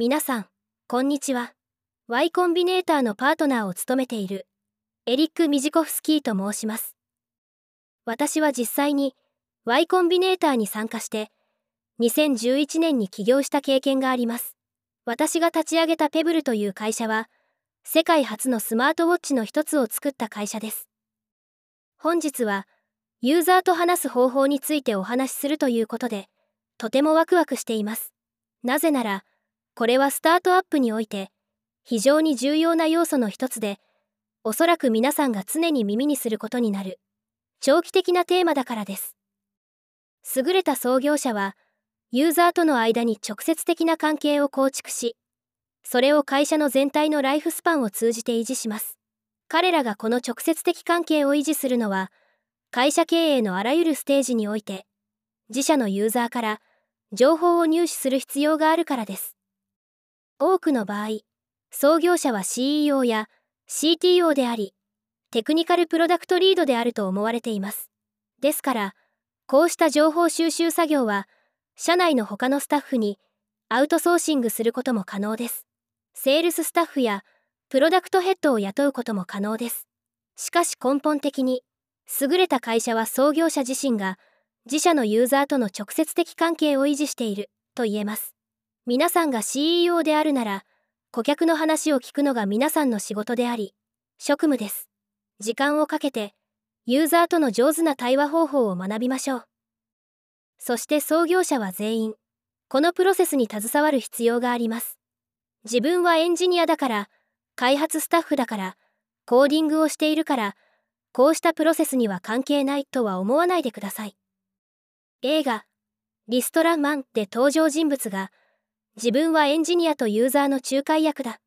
皆さん、こんにちは。Y コンビネーターのパートナーを務めているエリック・ミジコフスキーと申します。私は実際に Y コンビネーターに参加して2011年に起業した経験があります。私が立ち上げたペブルという会社は世界初のスマートウォッチの一つを作った会社です。本日はユーザーと話す方法についてお話しするということでとてもワクワクしています。なぜならこれはスタートアップにおいて非常に重要な要素の一つでおそらく皆さんが常に耳にすることになる。長期的なテーマだからです。優れた創業者はユーザーとの間に直接的な関係を構築しそれを会社の全体のライフスパンを通じて維持します。彼らがこの直接的関係を維持するのは会社経営のあらゆるステージにおいて自社のユーザーから情報を入手する必要があるからです。多くの場合創業者は CEO や CTO でありテクニカルプロダクトリードであると思われています。ですからこうした情報収集作業は社内の他のスタッフにアウトソーシングすることも可能です。セールススタッフやプロダクトヘッドを雇うことも可能です。しかし根本的に優れた会社は創業者自身が自社のユーザーとの直接的関係を維持していると言えます。皆さんが CEO であるなら、顧客の話を聞くのが皆さんの仕事であり、職務です。時間をかけて、ユーザーとの上手な対話方法を学びましょう。そして創業者は全員、このプロセスに携わる必要があります。自分はエンジニアだから、開発スタッフだから、コーディングをしているから、こうしたプロセスには関係ないとは思わないでください。映画、リストラマンで登場人物が、自分はエンジニアとユーザーの仲介役だ。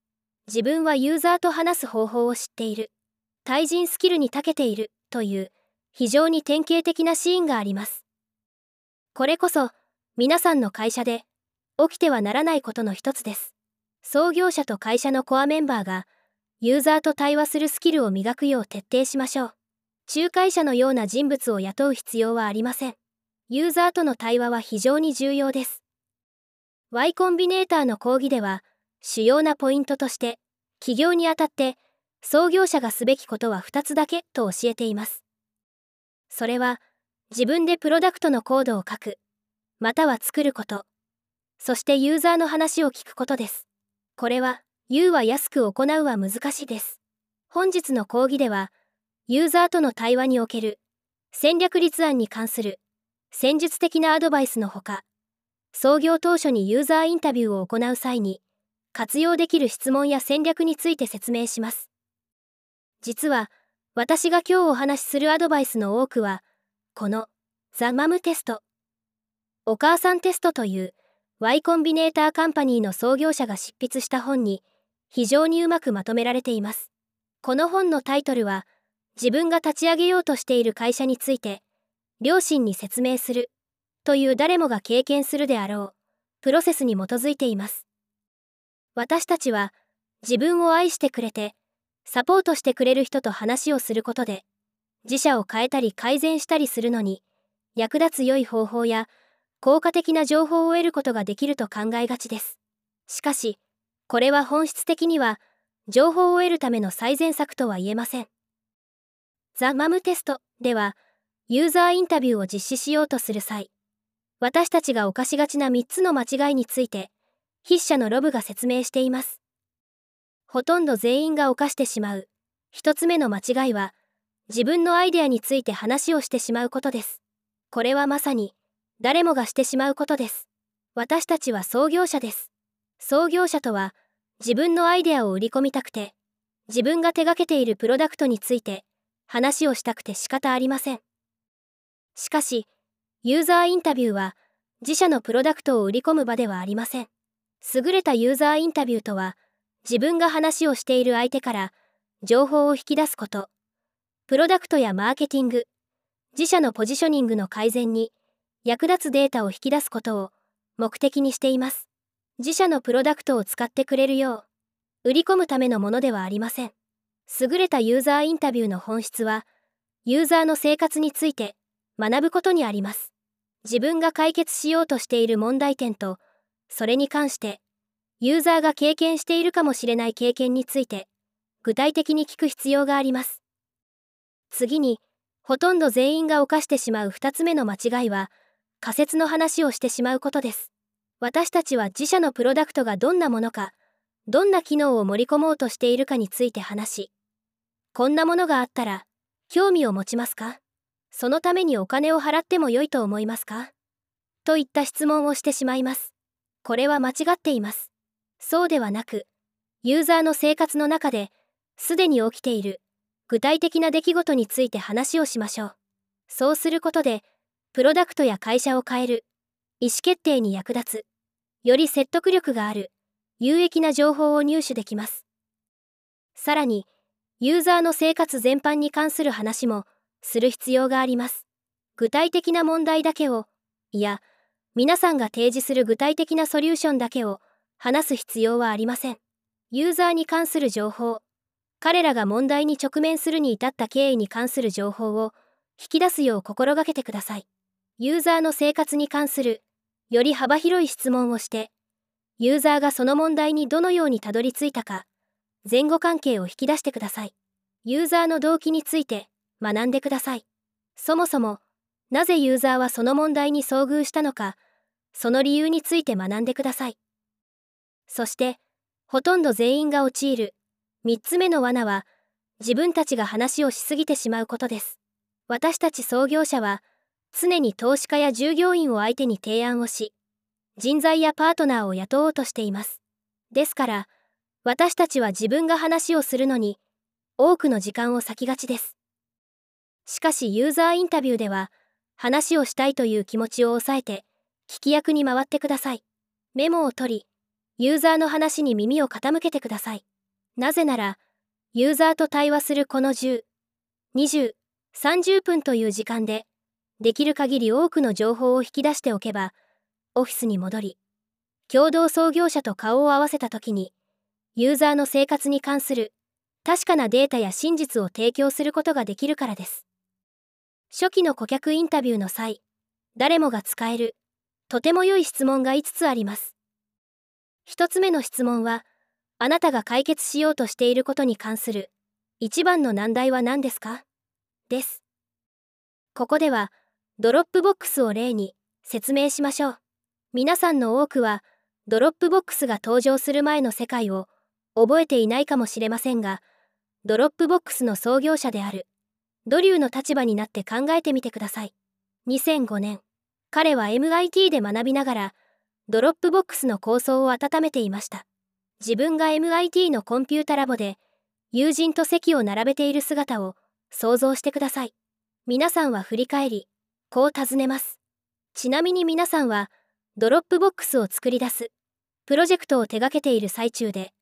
自分はユーザーと話す方法を知っている。対人スキルに長けているという非常に典型的なシーンがあります。これこそ皆さんの会社で起きてはならないことの一つです。創業者と会社のコアメンバーがユーザーと対話するスキルを磨くよう徹底しましょう。仲介者のような人物を雇う必要はありません。ユーザーとの対話は非常に重要です。Y コンビネーターの講義では主要なポイントとして起業にあたって創業者がすべきことは2つだけと教えています。それは自分でプロダクトのコードを書くまたは作ることそしてユーザーの話を聞くことです。これは言うは安く行うは難しいです。本日の講義ではユーザーとの対話における戦略立案に関する戦術的なアドバイスのほか創業当初にユーザーインタビューを行う際に活用できる質問や戦略について説明します。実は私が今日お話しするアドバイスの多くはこのザ・マムテストお母さんテストという Y コンビネーターカンパニーの創業者が執筆した本に非常にうまくまとめられています。この本のタイトルは自分が立ち上げようとしている会社について両親に説明するという誰もが経験するであろうプロセスに基づいています。私たちは自分を愛してくれてサポートしてくれる人と話をすることで自社を変えたり改善したりするのに役立つ良い方法や効果的な情報を得ることができると考えがちです。しかしこれは本質的には情報を得るための最善策とは言えません。ザ・マムテストではユーザーインタビューを実施しようとする際私たちが犯しがちな3つの間違いについて筆者のロブが説明しています。ほとんど全員が犯してしまう。1つ目の間違いは自分のアイデアについて話をしてしまうことです。これはまさに誰もがしてしまうことです。私たちは創業者です。創業者とは自分のアイデアを売り込みたくて自分が手がけているプロダクトについて話をしたくて仕方ありません。しかしユーザーインタビューは自社のプロダクトを売り込む場ではありません。優れたユーザーインタビューとは自分が話をしている相手から情報を引き出すこと、プロダクトやマーケティング、自社のポジショニングの改善に役立つデータを引き出すことを目的にしています。自社のプロダクトを使ってくれるよう、売り込むためのものではありません。優れたユーザーインタビューの本質は、ユーザーの生活について学ぶことにあります。自分が解決しようとしている問題点とそれに関してユーザーが経験しているかもしれない経験について、具体的に聞く必要があります。次に、ほとんど全員が犯してしまう2つ目の間違いは、仮説の話をしてしまうことです。私たちは自社のプロダクトがどんなものか、どんな機能を盛り込もうとしているかについて話し、こんなものがあったら、興味を持ちますか？そのためにお金を払っても良いと思いますか？といった質問をしてしまいます。これは間違っています。そうではなく、ユーザーの生活の中で、すでに起きている具体的な出来事について話をしましょう。そうすることで、プロダクトや会社を変える、意思決定に役立つ、より説得力がある、有益な情報を入手できます。さらに、ユーザーの生活全般に関する話もする必要があります。具体的な問題だけを、いや、皆さんが提示する具体的なソリューションだけを話す必要はありません。ユーザーに関する情報、彼らが問題に直面するに至った経緯に関する情報を引き出すよう心がけてください。ユーザーの生活に関するより幅広い質問をして、ユーザーがその問題にどのようにたどり着いたか、前後関係を引き出してください。ユーザーの動機について学んでください。そもそも、なぜユーザーはその問題に遭遇したのか、その理由について学んでください。そして、ほとんど全員が陥る3つ目の罠は、自分たちが話をしすぎてしまうことです。私たち創業者は、常に投資家や従業員を相手に提案をし、人材やパートナーを雇おうとしています。ですから、私たちは自分が話をするのに、多くの時間を割きがちです。しかしユーザーインタビューでは、話をしたいという気持ちを抑えて、聞き役に回ってください。メモを取り、ユーザーの話に耳を傾けてください。なぜなら、ユーザーと対話するこの10、20、30分という時間で、できる限り多くの情報を引き出しておけば、オフィスに戻り、共同創業者と顔を合わせた時に、ユーザーの生活に関する確かなデータや真実を提供することができるからです。初期の顧客インタビューの際、誰もが使える、とても良い質問が5つあります。1つ目の質問は、あなたが解決しようとしていることに関する一番の難題は何ですか？です。ここでは、ドロップボックスを例に説明しましょう。皆さんの多くはドロップボックスが登場する前の世界を覚えていないかもしれませんが、ドロップボックスの創業者であるドリューの立場になって考えてみてください。2005年、彼は MIT で学びながらドロップボックスの構想を温めていました。自分が MIT のコンピュータラボで友人と席を並べている姿を想像してください。皆さんは振り返り、こう尋ねます。ちなみに皆さんは、ドロップボックスを作り出す、プロジェクトを手掛けている最中で、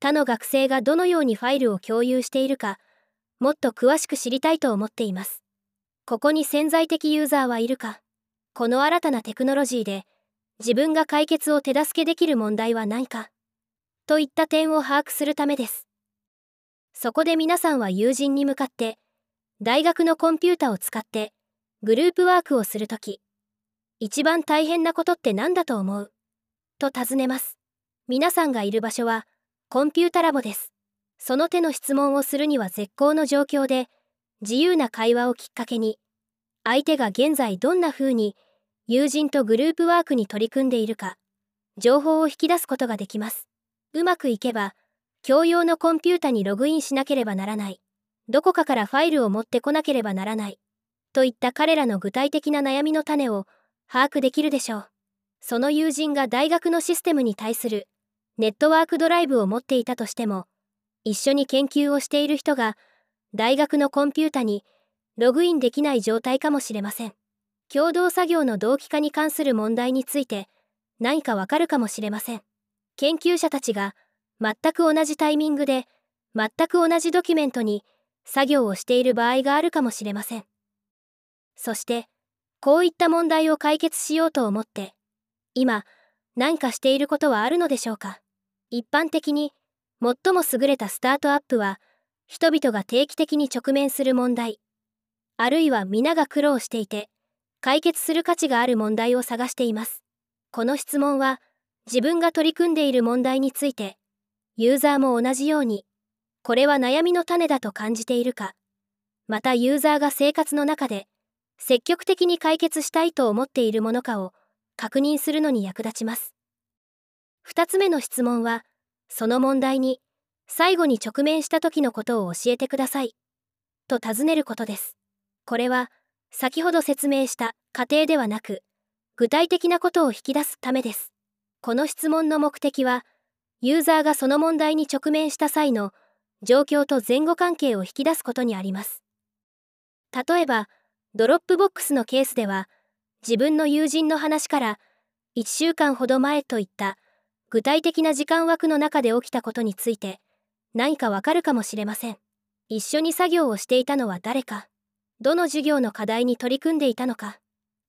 他の学生がどのようにファイルを共有しているか、もっと詳しく知りたいと思っています。ここに潜在的ユーザーはいるかこの新たなテクノロジーで、自分が解決を手助けできる問題はないかといった点を把握するためです。そこで皆さんは友人に向かって、大学のコンピュータを使ってグループワークをするとき、一番大変なことって何だと思う？と尋ねます。皆さんがいる場所はコンピュータラボです。その手の質問をするには絶好の状況で、自由な会話をきっかけに、相手が現在どんな風に友人とグループワークに取り組んでいるか、情報を引き出すことができます。うまくいけば、共用のコンピュータにログインしなければならない。どこかからファイルを持ってこなければならない。といった彼らの具体的な悩みの種を把握できるでしょう。その友人が大学のシステムに対するネットワークドライブを持っていたとしても、一緒に研究をしている人が大学のコンピュータにログインできない状態かもしれません。共同作業の同期化に関する問題について何かわかるかもしれません。研究者たちが全く同じタイミングで全く同じドキュメントに作業をしている場合があるかもしれません。そして、こういった問題を解決しようと思って、今、何かしていることはあるのでしょうか一般的に、最も優れたスタートアップは、人々が定期的に直面する問題、あるいは皆が苦労していて、解決する価値がある問題を探しています。この質問は、自分が取り組んでいる問題について、ユーザーも同じように、これは悩みの種だと感じているか、またユーザーが生活の中で積極的に解決したいと思っているものかを確認するのに役立ちます。2つ目の質問は、その問題に最後に直面した時のことを教えてください。と尋ねることです。これは、先ほど説明した過程ではなく、具体的なことを引き出すためです。この質問の目的は、ユーザーがその問題に直面した際の状況と前後関係を引き出すことにあります。例えば、ドロップボックスのケースでは、自分の友人の話から1週間ほど前といった具体的な時間枠の中で起きたことについて何かわかるかもしれません。一緒に作業をしていたのは誰か、どの授業の課題に取り組んでいたのか、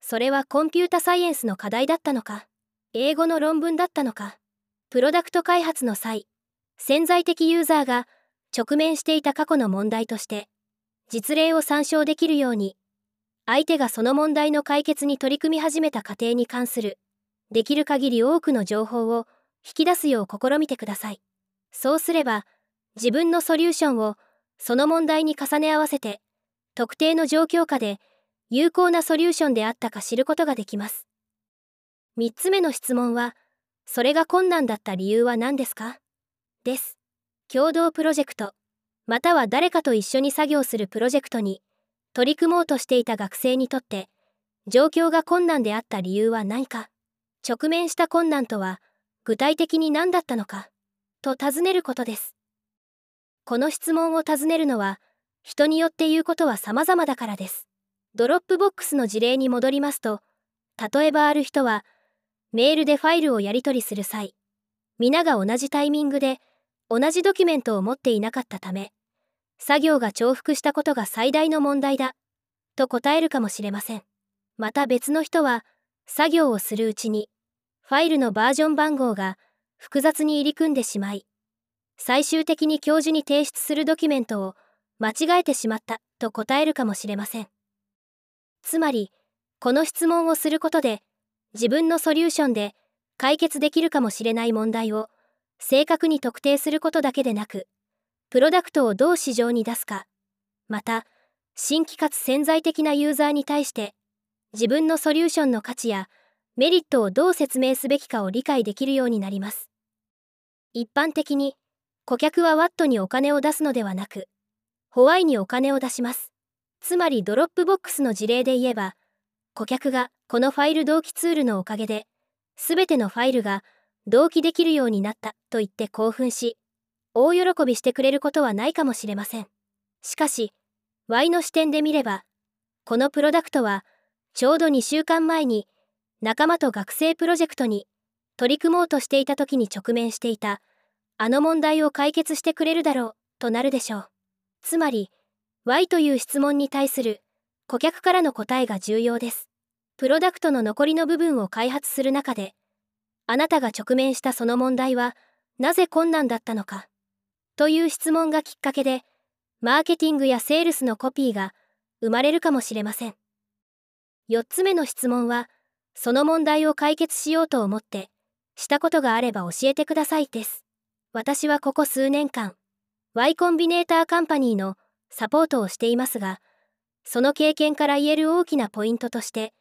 それはコンピュータサイエンスの課題だったのか、英語の論文だったのか、プロダクト開発の際、潜在的ユーザーが直面していた過去の問題として、実例を参照できるように、相手がその問題の解決に取り組み始めた過程に関する、できる限り多くの情報を引き出すよう試みてください。そうすれば、自分のソリューションをその問題に重ね合わせて、特定の状況下で有効なソリューションであったか知ることができます。3つ目の質問は、それが困難だった理由は何ですか？です。共同プロジェクト、または誰かと一緒に作業するプロジェクトに取り組もうとしていた学生にとって、状況が困難であった理由は何か、直面した困難とは具体的に何だったのか、と尋ねることです。この質問を尋ねるのは、人によって言うことは様々だからです。ドロップボックスの事例に戻りますと、例えばある人は、メールでファイルをやり取りする際、皆が同じタイミングで同じドキュメントを持っていなかったため、作業が重複したことが最大の問題だ、と答えるかもしれません。また別の人は、作業をするうちに、ファイルのバージョン番号が複雑に入り組んでしまい、最終的に教授に提出するドキュメントを間違えてしまったと答えるかもしれません。つまり、この質問をすることで、自分のソリューションで解決できるかもしれない問題を正確に特定することだけでなく、プロダクトをどう市場に出すか、また、新規かつ潜在的なユーザーに対して、自分のソリューションの価値やメリットをどう説明すべきかを理解できるようになります。一般的に、顧客はワットにお金を出すのではなく、 Why にお金を出します。つまりドロップボックスの事例で言えば、顧客がこのファイル同期ツールのおかげで、すべてのファイルが同期できるようになったと言って興奮し、大喜びしてくれることはないかもしれません。しかし、Y の視点で見れば、このプロダクトは、ちょうど2週間前に、仲間と学生プロジェクトに取り組もうとしていた時に直面していたあの問題を解決してくれるだろうとなるでしょう。つまり、Y という質問に対する顧客からの答えが重要です。プロダクトの残りの部分を開発する中で、あなたが直面したその問題はなぜ困難だったのかという質問がきっかけで、マーケティングやセールスのコピーが生まれるかもしれません。4つ目の質問は、その問題を解決しようと思って、したことがあれば教えてくださいです。私はここ数年間、Y コンビネーターカンパニーのサポートをしていますが、その経験から言える大きなポイントとして、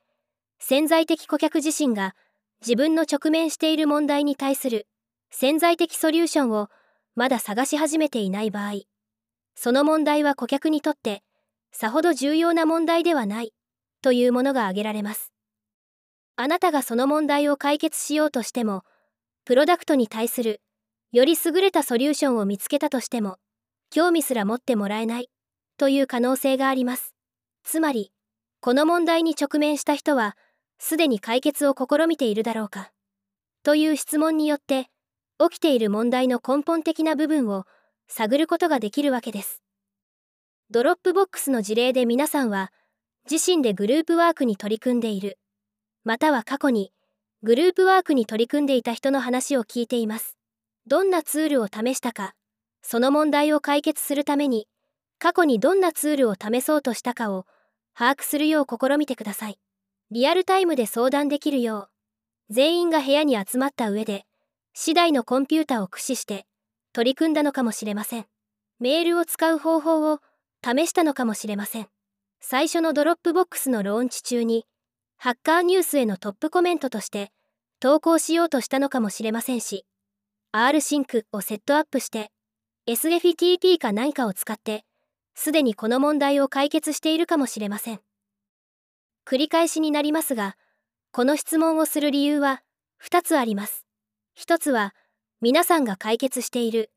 潜在的顧客自身が自分の直面している問題に対する潜在的ソリューションをまだ探し始めていない場合、その問題は顧客にとってさほど重要な問題ではないというものが挙げられます。あなたがその問題を解決しようとしても、プロダクトに対するより優れたソリューションを見つけたとしても、興味すら持ってもらえない、という可能性があります。つまり、この問題に直面した人は、すでに解決を試みているだろうか。という質問によって、起きている問題の根本的な部分を探ることができるわけです。ドロップボックスの事例で皆さんは、自身でグループワークに取り組んでいる、または過去にグループワークに取り組んでいた人の話を聞いています。どんなツールを試したか、その問題を解決するために、過去にどんなツールを試そうとしたかを把握するよう試みてください。リアルタイムで相談できるよう、全員が部屋に集まった上で、1台のコンピュータを駆使して取り組んだのかもしれません。メールを使う方法を試したのかもしれません。最初のドロップボックスのローンチ中に Hacker News へのトップコメントとして投稿しようとしたのかもしれませんし R シンクをセットアップして SFTP か何かを使ってすでにこの問題を解決しているかもしれません。繰り返しになりますがこの質問をする理由は2つあります。1つは皆さんが解決している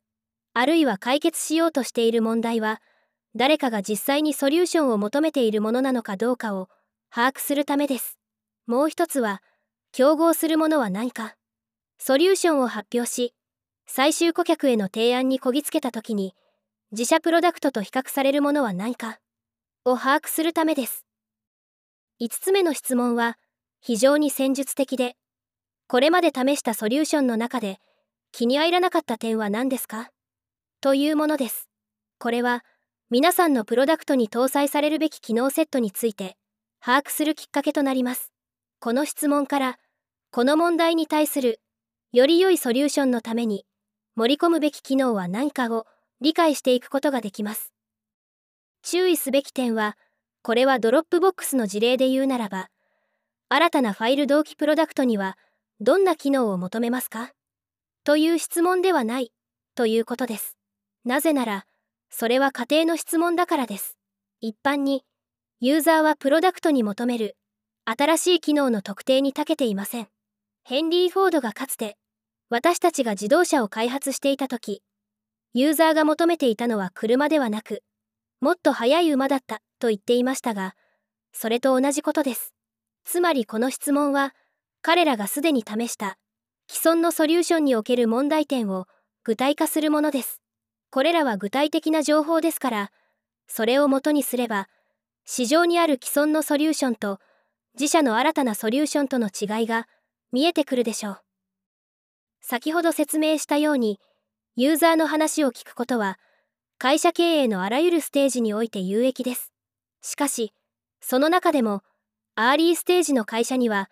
あるいは解決しようとしている問題は誰かが実際にソリューションを求めているものなのかどうかを把握するためです。もう一つは競合するものは何か。ソリューションを発表し最終顧客への提案にこぎつけた時に自社プロダクトと比較されるものは何か。を把握するためです。5つ目の質問は非常に戦術的でこれまで試したソリューションの中で気に入らなかった点は何ですか？というものです。これは皆さんのプロダクトに搭載されるべき機能セットについて把握するきっかけとなります。この質問からこの問題に対するより良いソリューションのために盛り込むべき機能は何かを理解していくことができます。注意すべき点はこれはドロップボックスの事例で言うならば新たなファイル同期プロダクトにはどんな機能を求めますか？という質問ではないということです。なぜならそれは仮定の質問だからです。一般にユーザーはプロダクトに求める。新しい機能の特定に長けていません。ヘンリー・フォードがかつて私たちが自動車を開発していた時ユーザーが求めていたのは車ではなくもっと速い馬だったと言っていましたがそれと同じことです。つまりこの質問は彼らがすでに試した既存のソリューションにおける問題点を具体化するものです。これらは具体的な情報ですからそれをもとにすれば市場にある既存のソリューションと自社の新たなソリューションとの違いが見えてくるでしょう。先ほど説明したようにユーザーの話を聞くことは会社経営のあらゆるステージにおいて有益です。しかしその中でもアーリーステージの会社には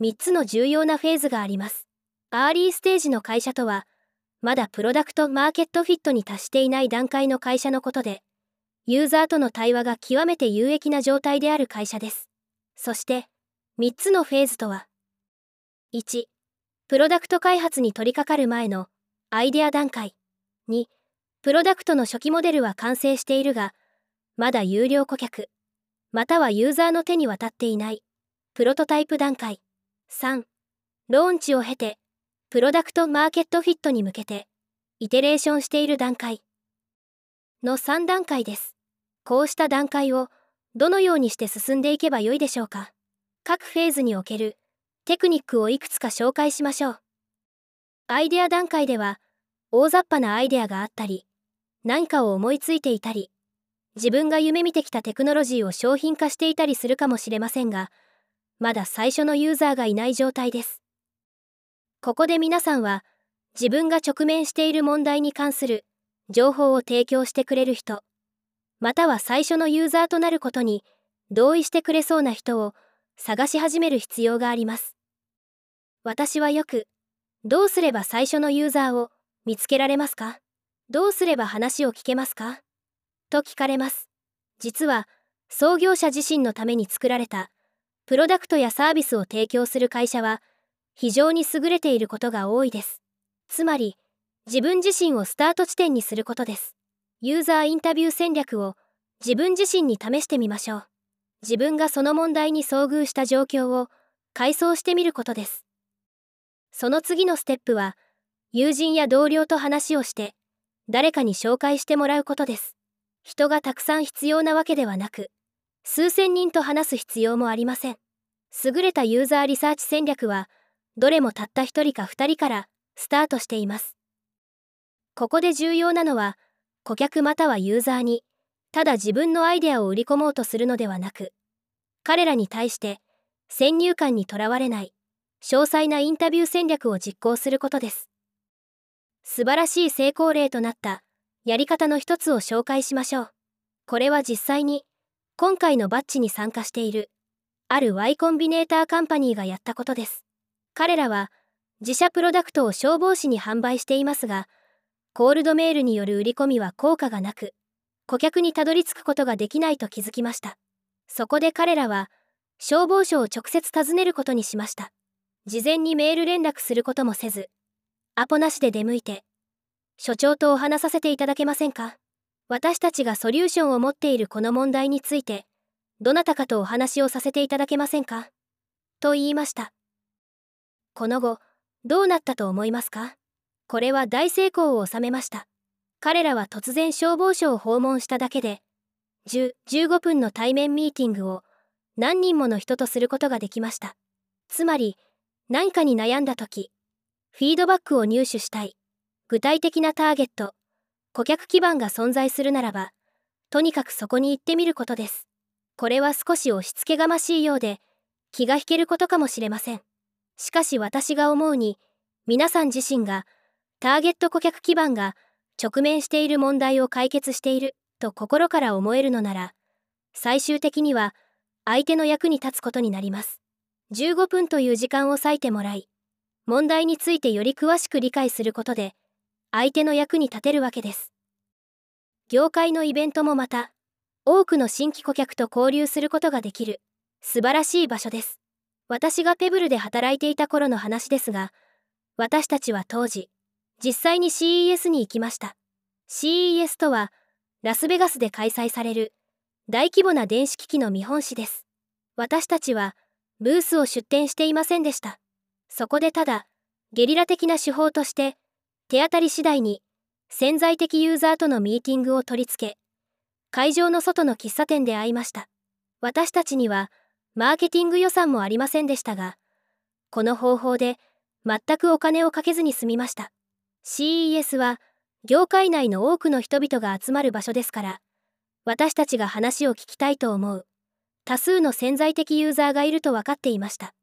3つの重要なフェーズがあります。アーリーステージの会社とはまだプロダクトマーケットフィットに達していない段階の会社のことでユーザーとの対話が極めて有益な状態である会社です。そして3つのフェーズとは1プロダクト開発に取り掛かる前のアイデア段階。2プロダクトの初期モデルは完成しているがまだ有料顧客またはユーザーの手に渡っていないプロトタイプ段階。3ローンチを経てプロダクトマーケットフィットに向けてイテレーションしている段階。の3段階です。こうした段階をどのようにして進んでいけばよいでしょうか。各フェーズにおけるテクニックをいくつか紹介しましょう。アイデア段階では大雑把なアイデアがあったり何かを思いついていたり自分が夢見てきたテクノロジーを商品化していたりするかもしれませんがまだ最初のユーザーがいない状態です。ここで皆さんは自分が直面している問題に関する情報を提供してくれる人または最初のユーザーとなることに同意してくれそうな人を探し始める必要があります。私はよく、どうすれば最初のユーザーを見つけられますか？どうすれば話を聞けますか？と聞かれます。実は、創業者自身のために作られた、プロダクトやサービスを提供する会社は、非常に優れていることが多いです。つまり、自分自身をスタート地点にすることです。ユーザーインタビュー戦略を自分自身に試してみましょう。自分がその問題に遭遇した状況を回想してみることです。その次のステップは、友人や同僚と話をして、誰かに紹介してもらうことです。人がたくさん必要なわけではなく、数千人と話す必要もありません。優れたユーザーリサーチ戦略は、どれもたった一人か二人からスタートしています。ここで重要なのは、顧客またはユーザーにただ自分のアイデアを売り込もうとするのではなく彼らに対して先入観にとらわれない詳細なインタビュー戦略を実行することです。素晴らしい成功例となったやり方の一つを紹介しましょう。これは実際に今回のバッジに参加しているある Y コンビネーターカンパニーがやったことです。彼らは自社プロダクトを消防士に販売していますが、コールドメールによる売り込みは効果がなく、顧客にたどり着くことができないと気づきました。そこで彼らは、消防署を直接訪ねることにしました。事前にメール連絡することもせず、アポなしで出向いて、所長とお話させていただけませんか？私たちがソリューションを持っているこの問題について、どなたかとお話をさせていただけませんか？と言いました。この後、どうなったと思いますか？これは大成功を収めました。彼らは突然消防署を訪問しただけで、10、15分の対面ミーティングを何人もの人とすることができました。つまり、何かに悩んだ時、フィードバックを入手したい、具体的なターゲット、顧客基盤が存在するならば、とにかくそこに行ってみることです。これは少し押し付けがましいようで、気が引けることかもしれません。しかし私が思うに、皆さん自身が、ターゲット顧客基盤が直面している問題を解決していると心から思えるのなら、最終的には相手の役に立つことになります。15分という時間を割いてもらい、問題についてより詳しく理解することで、相手の役に立てるわけです。業界のイベントもまた、多くの新規顧客と交流することができる、素晴らしい場所です。私がペブルで働いていた頃の話ですが、私たちは当時、実際に CES に行きました。CES とは、ラスベガスで開催される、大規模な電子機器の見本市です。私たちは、ブースを出展していませんでした。そこでただ、ゲリラ的な手法として、手当たり次第に、潜在的ユーザーとのミーティングを取り付け、会場の外の喫茶店で会いました。私たちには、マーケティング予算もありませんでしたが、この方法で、全くお金をかけずに済みました。CES は、業界内の多くの人々が集まる場所ですから、私たちが話を聞きたいと思う、多数の潜在的ユーザーがいると分かっていました。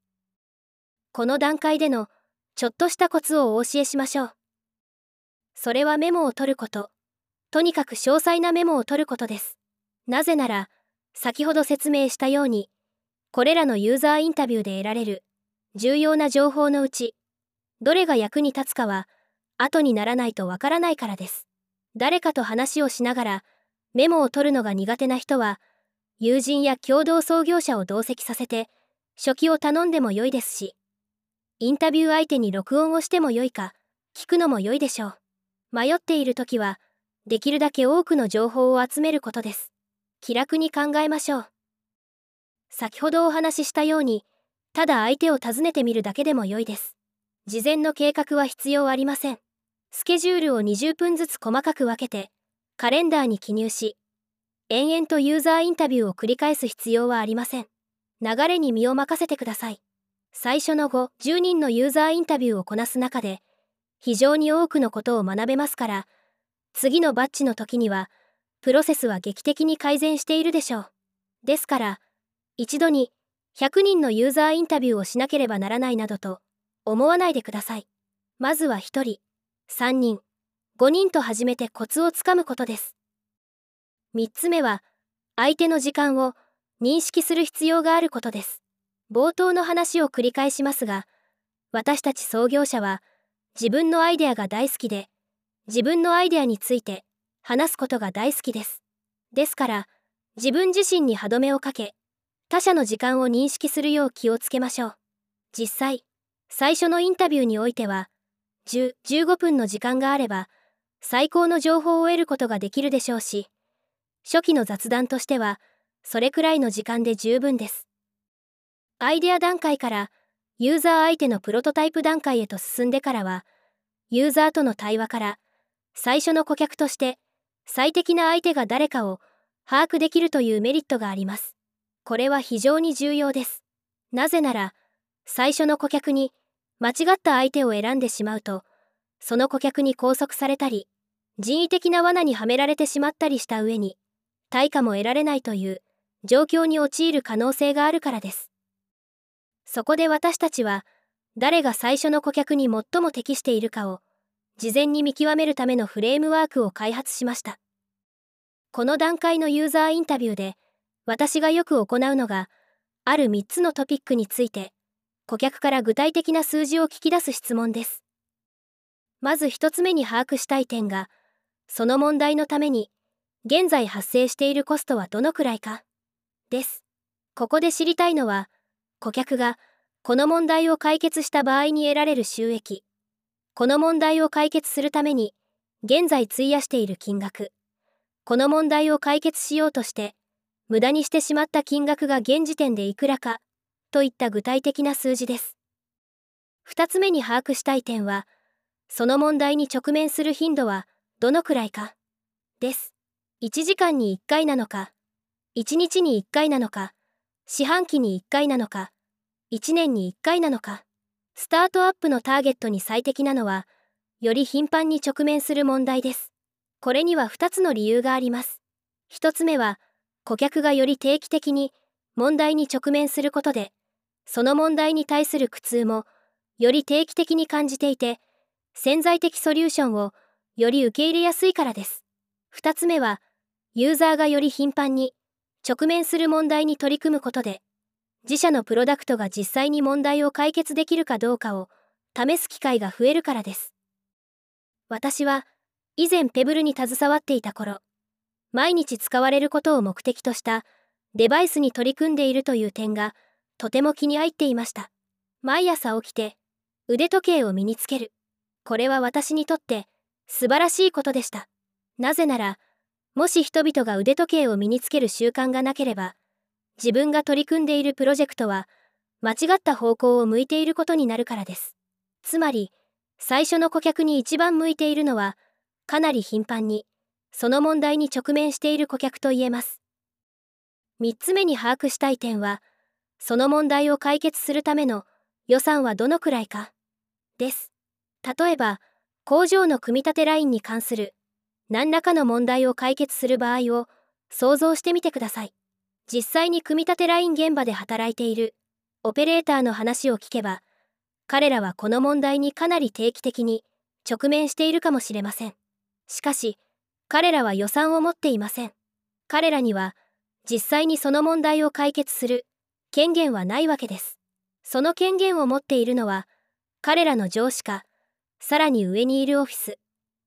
この段階でのちょっとしたコツをお教えしましょう。それはメモを取ること。とにかく詳細なメモを取ることです。なぜなら、先ほど説明したように、これらのユーザーインタビューで得られる重要な情報のうち、どれが役に立つかは、後にならないとわからないからです。誰かと話をしながら、メモを取るのが苦手な人は、友人や共同創業者を同席させて、初期を頼んでも良いですし、インタビュー相手に録音をしても良いか、聞くのも良いでしょう。迷っている時は、できるだけ多くの情報を集めることです。気楽に考えましょう。先ほどお話ししたように、ただ相手を訪ねてみるだけでも良いです。事前の計画は必要ありません。スケジュールを20分ずつ細かく分けて、カレンダーに記入し、延々とユーザーインタビューを繰り返す必要はありません。流れに身を任せてください。最初の後、10人のユーザーインタビューをこなす中で、非常に多くのことを学べますから、次のバッジの時には、プロセスは劇的に改善しているでしょう。ですから、一度に100人のユーザーインタビューをしなければならないなどと思わないでください。まずは1人、3人、5人と始めてコツをつかむことです。3つ目は、相手の時間を認識する必要があることです。冒頭の話を繰り返しますが、私たち創業者は自分のアイデアが大好きで、自分のアイデアについて話すことが大好きです。ですから、自分自身に歯止めをかけ、他者の時間を認識するよう気をつけましょう。実際、最初のインタビューにおいては、10、15分の時間があれば、最高の情報を得ることができるでしょうし、初期の雑談としては、それくらいの時間で十分です。アイデア段階からユーザー相手のプロトタイプ段階へと進んでからは、ユーザーとの対話から最初の顧客として最適な相手が誰かを把握できるというメリットがあります。これは非常に重要です。なぜなら、最初の顧客に間違った相手を選んでしまうと、その顧客に拘束されたり、人為的な罠にはめられてしまったりした上に、対価も得られないという状況に陥る可能性があるからです。そこで私たちは誰が最初の顧客に最も適しているかを事前に見極めるためのフレームワークを開発しました。この段階のユーザーインタビューで私がよく行うのがある3つのトピックについて顧客から具体的な数字を聞き出す質問です。まず一つ目に把握したい点が、その問題のために、現在発生しているコストはどのくらいか、です。ここで知りたいのは、顧客がこの問題を解決した場合に得られる収益、この問題を解決するために、現在費やしている金額、この問題を解決しようとして、無駄にしてしまった金額が現時点でいくらか、といった具体的な数字です。二つ目に把握したい点は、その問題に直面する頻度はどのくらいか、です。1時間に1回なのか、1日に1回なのか、四半期に1回なのか、1年に1回なのか、スタートアップのターゲットに最適なのは、より頻繁に直面する問題です。これには2つの理由があります。1つ目は、顧客がより定期的に問題に直面することで、その問題に対する苦痛も、より定期的に感じていて、潜在的ソリューションをより受け入れやすいからです。2つ目は、ユーザーがより頻繁に直面する問題に取り組むことで、自社のプロダクトが実際に問題を解決できるかどうかを試す機会が増えるからです。私は以前ペブルに携わっていた頃、毎日使われることを目的としたデバイスに取り組んでいるという点がとても気に入っていました。毎朝起きて腕時計を身につける。これは私にとって素晴らしいことでした。なぜなら、もし人々が腕時計を身につける習慣がなければ、自分が取り組んでいるプロジェクトは間違った方向を向いていることになるからです。つまり、最初の顧客に一番向いているのは、かなり頻繁に、その問題に直面している顧客と言えます。3つ目に把握したい点は、その問題を解決するための予算はどのくらいか、です。例えば、工場の組み立てラインに関する何らかの問題を解決する場合を想像してみてください。実際に組み立てライン現場で働いているオペレーターの話を聞けば彼らはこの問題にかなり定期的に直面しているかもしれませんしかし彼らは予算を持っていません彼らには実際にその問題を解決する権限はないわけです。その権限を持っているのは彼らの上司かさらに上にいるオフィス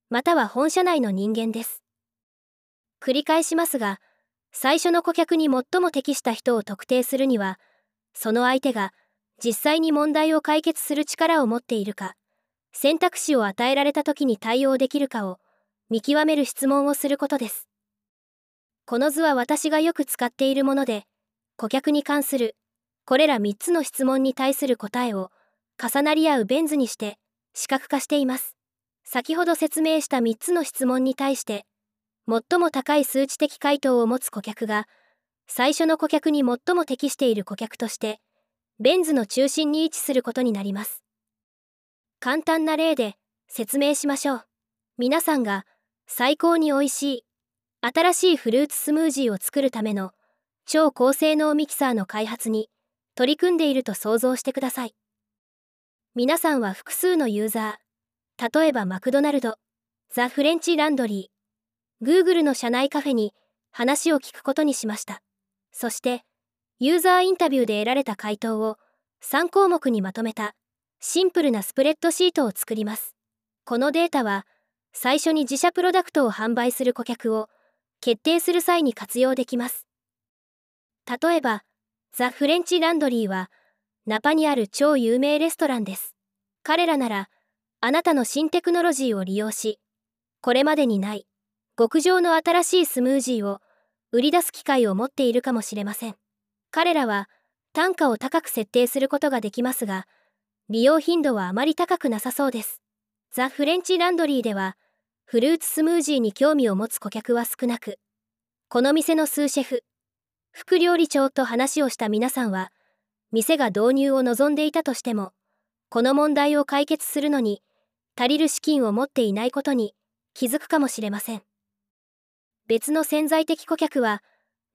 または本社内の人間です。繰り返しますが最初の顧客に最も適した人を特定するにはその相手が実際に問題を解決する力を持っているか選択肢を与えられた時に対応できるかを見極める質問をすることです。この図は私がよく使っているもので顧客に関するこれら3つの質問に対する答えを重なり合うベン図にして視覚化しています。先ほど説明した3つの質問に対して最も高い数値的回答を持つ顧客が最初の顧客に最も適している顧客としてベン図の中心に位置することになります。簡単な例で説明しましょう。皆さんが最高に美味しい新しいフルーツスムージーを作るための超高性能ミキサーの開発に取り組んでいると想像してください皆さんは複数のユーザー例えばマクドナルドザ・フレンチ・ランドリー Google の社内カフェに話を聞くことにしました。そして、ユーザーインタビューで得られた回答を3項目にまとめたシンプルなスプレッドシートを作ります。このデータは、最初に自社プロダクトを販売する顧客を決定する際に活用できます。例えば、ザ・フレンチ・ランドリーは、ナパにある超有名レストランです。彼らなら、あなたの新テクノロジーを利用し、これまでにない極上の新しいスムージーを売り出す機会を持っているかもしれません彼らは単価を高く設定することができますが利用頻度はあまり高くなさそうですザ・フレンチ・ランドリーではフルーツスムージーに興味を持つ顧客は少なくこの店のスーシェフ副料理長と話をした皆さんは店が導入を望んでいたとしてもこの問題を解決するのに足りる資金を持っていないことに気づくかもしれません別の潜在的顧客は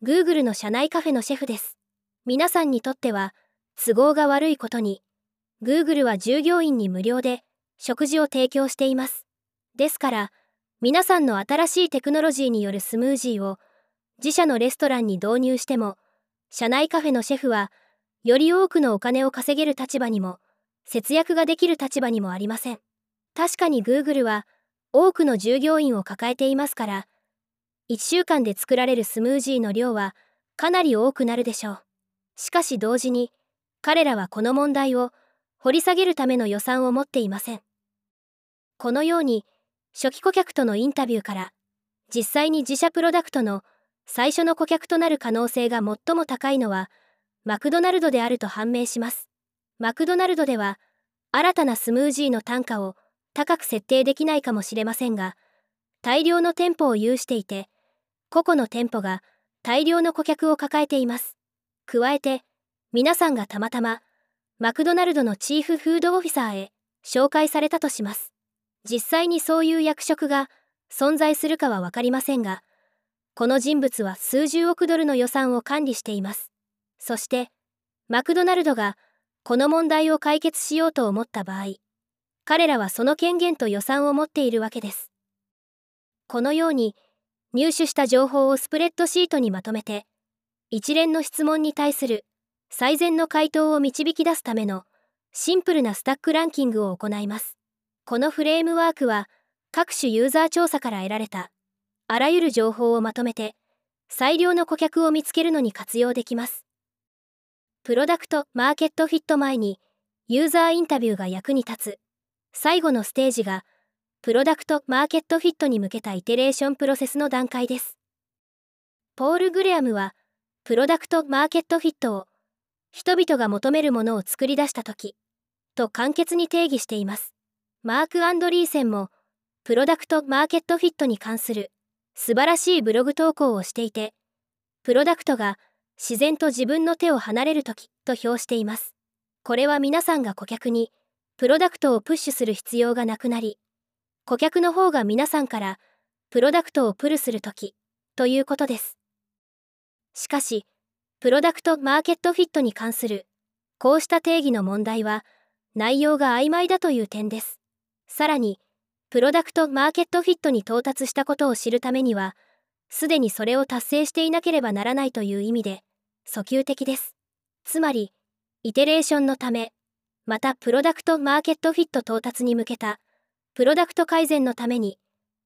Google の社内カフェのシェフです。皆さんにとっては都合が悪いことに Google は従業員に無料で食事を提供しています。ですから皆さんの新しいテクノロジーによるスムージーを自社のレストランに導入しても社内カフェのシェフはより多くのお金を稼げる立場にも、節約ができる立場にもありません。確かに Google は、多くの従業員を抱えていますから、1週間で作られるスムージーの量は、かなり多くなるでしょう。しかし同時に、彼らはこの問題を掘り下げるための予算を持っていません。このように、初期顧客とのインタビューから、実際に自社プロダクトの最初の顧客となる可能性が最も高いのは、マクドナルドであると判明します。マクドナルドでは、新たなスムージーの単価を高く設定できないかもしれませんが、大量の店舗を有していて、個々の店舗が大量の顧客を抱えています。加えて、皆さんがたまたま、マクドナルドのチーフフードオフィサーへ紹介されたとします。実際にそういう役職が存在するかは分かりませんが、この人物は数十億ドルの予算を管理しています。そして、マクドナルドがこの問題を解決しようと思った場合、彼らはその権限と予算を持っているわけです。このように、入手した情報をスプレッドシートにまとめて、一連の質問に対する最善の回答を導き出すためのシンプルなスタックランキングを行います。このフレームワークは各種ユーザー調査から得られたあらゆる情報をまとめて最良の顧客を見つけるのに活用できます。プロダクト・マーケットフィット前にユーザーインタビューが役に立つ最後のステージがプロダクト・マーケットフィットに向けたイテレーションプロセスの段階です。ポール・グレアムはプロダクト・マーケットフィットを人々が求めるものを作り出した時と簡潔に定義しています。マーク・アンドリーセンもプロダクト・マーケットフィットに関する素晴らしいブログ投稿をしていてプロダクトが自然と自分の手を離れる時と評しています。これは皆さんが顧客にプロダクトをプッシュする必要がなくなり、顧客の方が皆さんからプロダクトをプルする時ということです。しかし、プロダクトマーケットフィットに関するこうした定義の問題は内容が曖昧だという点です。さらに、プロダクトマーケットフィットに到達したことを知るためには、すでにそれを達成していなければならないという意味で、訴求的です。つまり、イテレーションのため、またプロダクトマーケットフィット到達に向けた、プロダクト改善のために、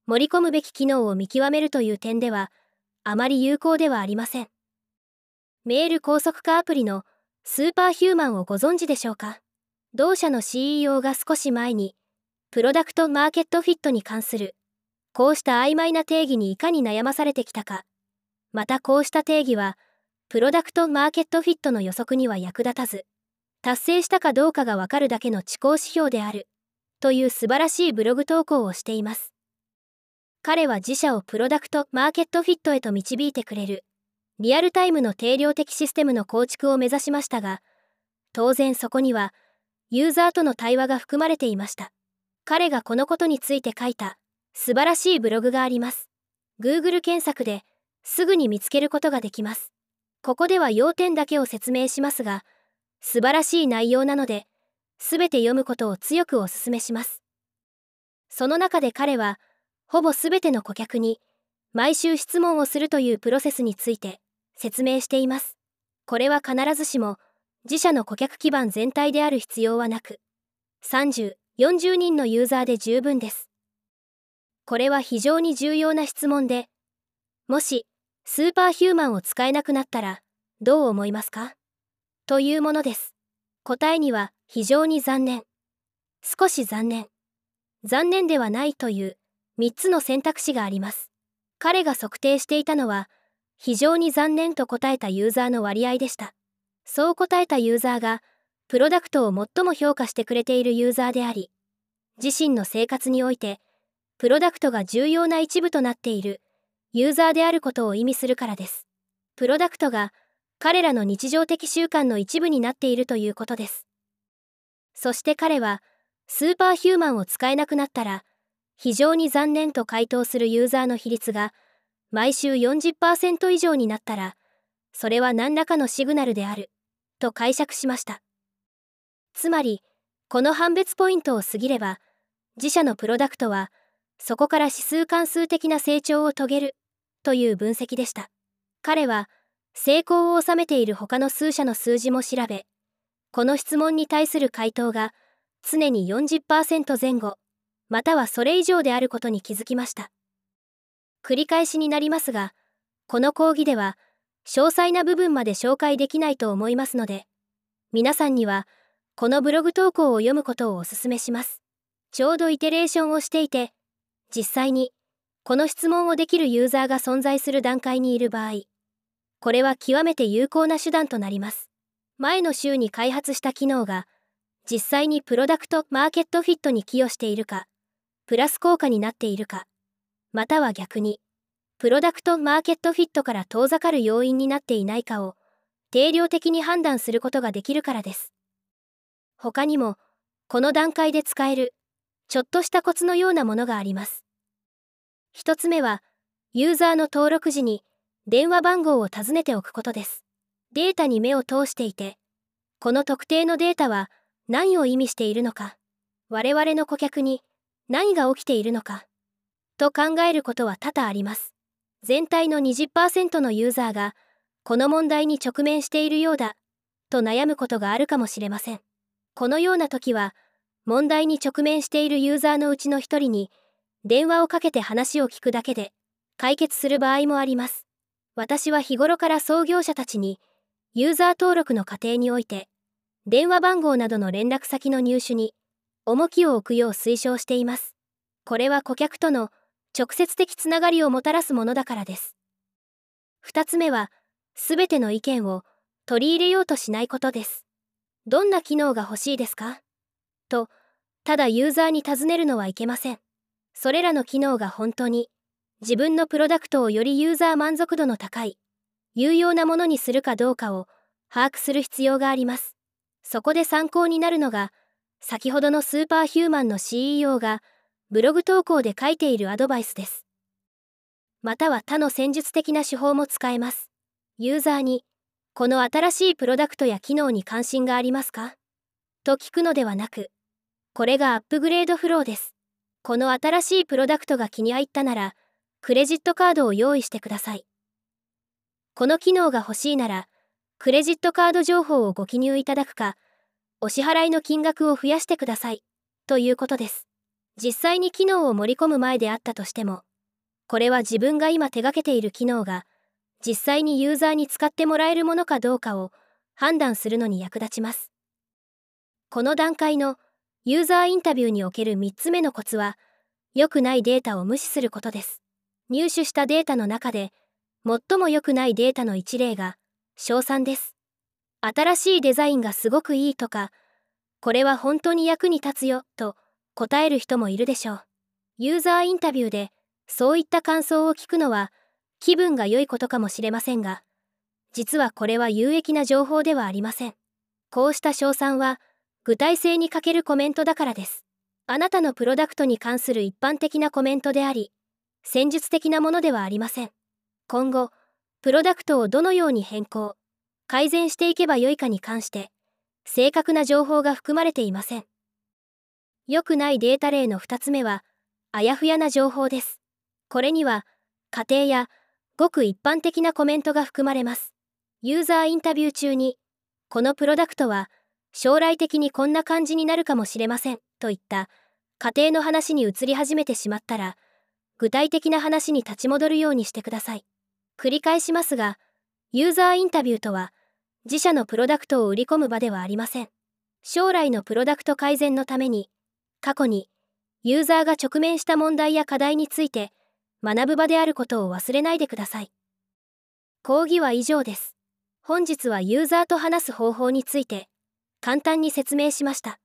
盛り込むべき機能を見極めるという点では、あまり有効ではありません。メール高速化アプリのスーパーヒューマンをご存知でしょうか？同社の CEO が少し前に、プロダクトマーケットフィットに関するこうした曖昧な定義にいかに悩まされてきたか。またこうした定義は、プロダクトマーケットフィットの予測には役立たず、達成したかどうかがわかるだけの知行指標である、という素晴らしいブログ投稿をしています。彼は自社をプロダクトマーケットフィットへと導いてくれる、リアルタイムの定量的システムの構築を目指しましたが、当然そこには、ユーザーとの対話が含まれていました。彼がこのことについて書いた素晴らしいブログがあります。Google 検索ですぐに見つけることができます。ここでは要点だけを説明しますが、素晴らしい内容なので、すべて読むことを強くお勧めします。その中で彼は、ほぼすべての顧客に、毎週質問をするというプロセスについて説明しています。これは必ずしも自社の顧客基盤全体である必要はなく、30、40人のユーザーで十分です。これは非常に重要な質問で、もし、スーパーヒューマンを使えなくなったら、どう思いますか？というものです。答えには、非常に残念。少し残念。残念ではないという、3つの選択肢があります。彼が測定していたのは、非常に残念と答えたユーザーの割合でした。そう答えたユーザーが、プロダクトを最も評価してくれているユーザーであり、自身の生活においてプロダクトが重要な一部となっているユーザーであることを意味するからです。プロダクトが彼らの日常的習慣の一部になっているということです。そして彼はスーパーヒューマンを使えなくなったら非常に残念と回答するユーザーの比率が毎週40%以上になったらそれは何らかのシグナルであると解釈しました。つまりこの判別ポイントを過ぎれば自社のプロダクトはそこから指数関数的な成長を遂げるという分析でした。彼は成功を収めている他の数社の数字も調べ、この質問に対する回答が常に40%前後、またはそれ以上であることに気づきました。繰り返しになりますが、この講義では、詳細な部分まで紹介できないと思いますので、皆さんには、このブログ投稿を読むことをお勧めします。ちょうどイテレーションをしていて、実際に、この質問をできるユーザーが存在する段階にいる場合、これは極めて有効な手段となります。前の週に開発した機能が、実際にプロダクトマーケットフィットに寄与しているか、プラス効果になっているか、または逆に、プロダクトマーケットフィットから遠ざかる要因になっていないかを、定量的に判断することができるからです。他にも、この段階で使える、ちょっとしたコツのようなものがあります。一つ目は、ユーザーの登録時に電話番号を尋ねておくことです。データに目を通していて、この特定のデータは何を意味しているのか、我々の顧客に何が起きているのか、と考えることは多々あります。全体の20%のユーザーが、この問題に直面しているようだ、と悩むことがあるかもしれません。このような時は、問題に直面しているユーザーのうちの一人に、電話をかけて話を聞くだけで、解決する場合もあります。私は日頃から創業者たちに、ユーザー登録の過程において、電話番号などの連絡先の入手に、重きを置くよう推奨しています。これは顧客との直接的つながりをもたらすものだからです。二つ目は、すべての意見を取り入れようとしないことです。どんな機能が欲しいですか？と、ただユーザーに尋ねるのはいけません。それらの機能が本当に自分のプロダクトをよりユーザー満足度の高い、有用なものにするかどうかを把握する必要があります。そこで参考になるのが、先ほどの Superhuman の CEO がブログ投稿で書いているアドバイスです。または他の戦術的な手法も使えます。ユーザーに、この新しいプロダクトや機能に関心がありますか？と聞くのではなく、これがアップグレードフローです。この新しいプロダクトが気に入ったなら、クレジットカードを用意してください。この機能が欲しいなら、クレジットカード情報をご記入いただくか、お支払いの金額を増やしてください、ということです。実際に機能を盛り込む前であったとしても、これは自分が今手がけている機能が、実際にユーザーに使ってもらえるものかどうかを判断するのに役立ちます。この段階のユーザーインタビューにおける3つ目のコツは、良くないデータを無視することです。入手したデータの中で、最も良くないデータの一例が、賞賛です。新しいデザインがすごくいいとか、これは本当に役に立つよ、と答える人もいるでしょう。ユーザーインタビューで、そういった感想を聞くのは、気分が良いことかもしれませんが、実はこれは有益な情報ではありません。こうした賞賛は、具体性に欠けるコメントだからです。あなたのプロダクトに関する一般的なコメントであり、戦術的なものではありません。今後、プロダクトをどのように変更、改善していけばよいかに関して、正確な情報が含まれていません。良くないデータ例の2つ目は、あやふやな情報です。これには、家庭やごく一般的なコメントが含まれます。ユーザーインタビュー中に、このプロダクトは将来的にこんな感じになるかもしれませんといった家庭の話に移り始めてしまったら、具体的な話に立ち戻るようにしてください。繰り返しますが、ユーザーインタビューとは、自社のプロダクトを売り込む場ではありません。将来のプロダクト改善のために、過去に、ユーザーが直面した問題や課題について、学ぶ場であることを忘れないでください。講義は以上です。本日はユーザーと話す方法について、簡単に説明しました。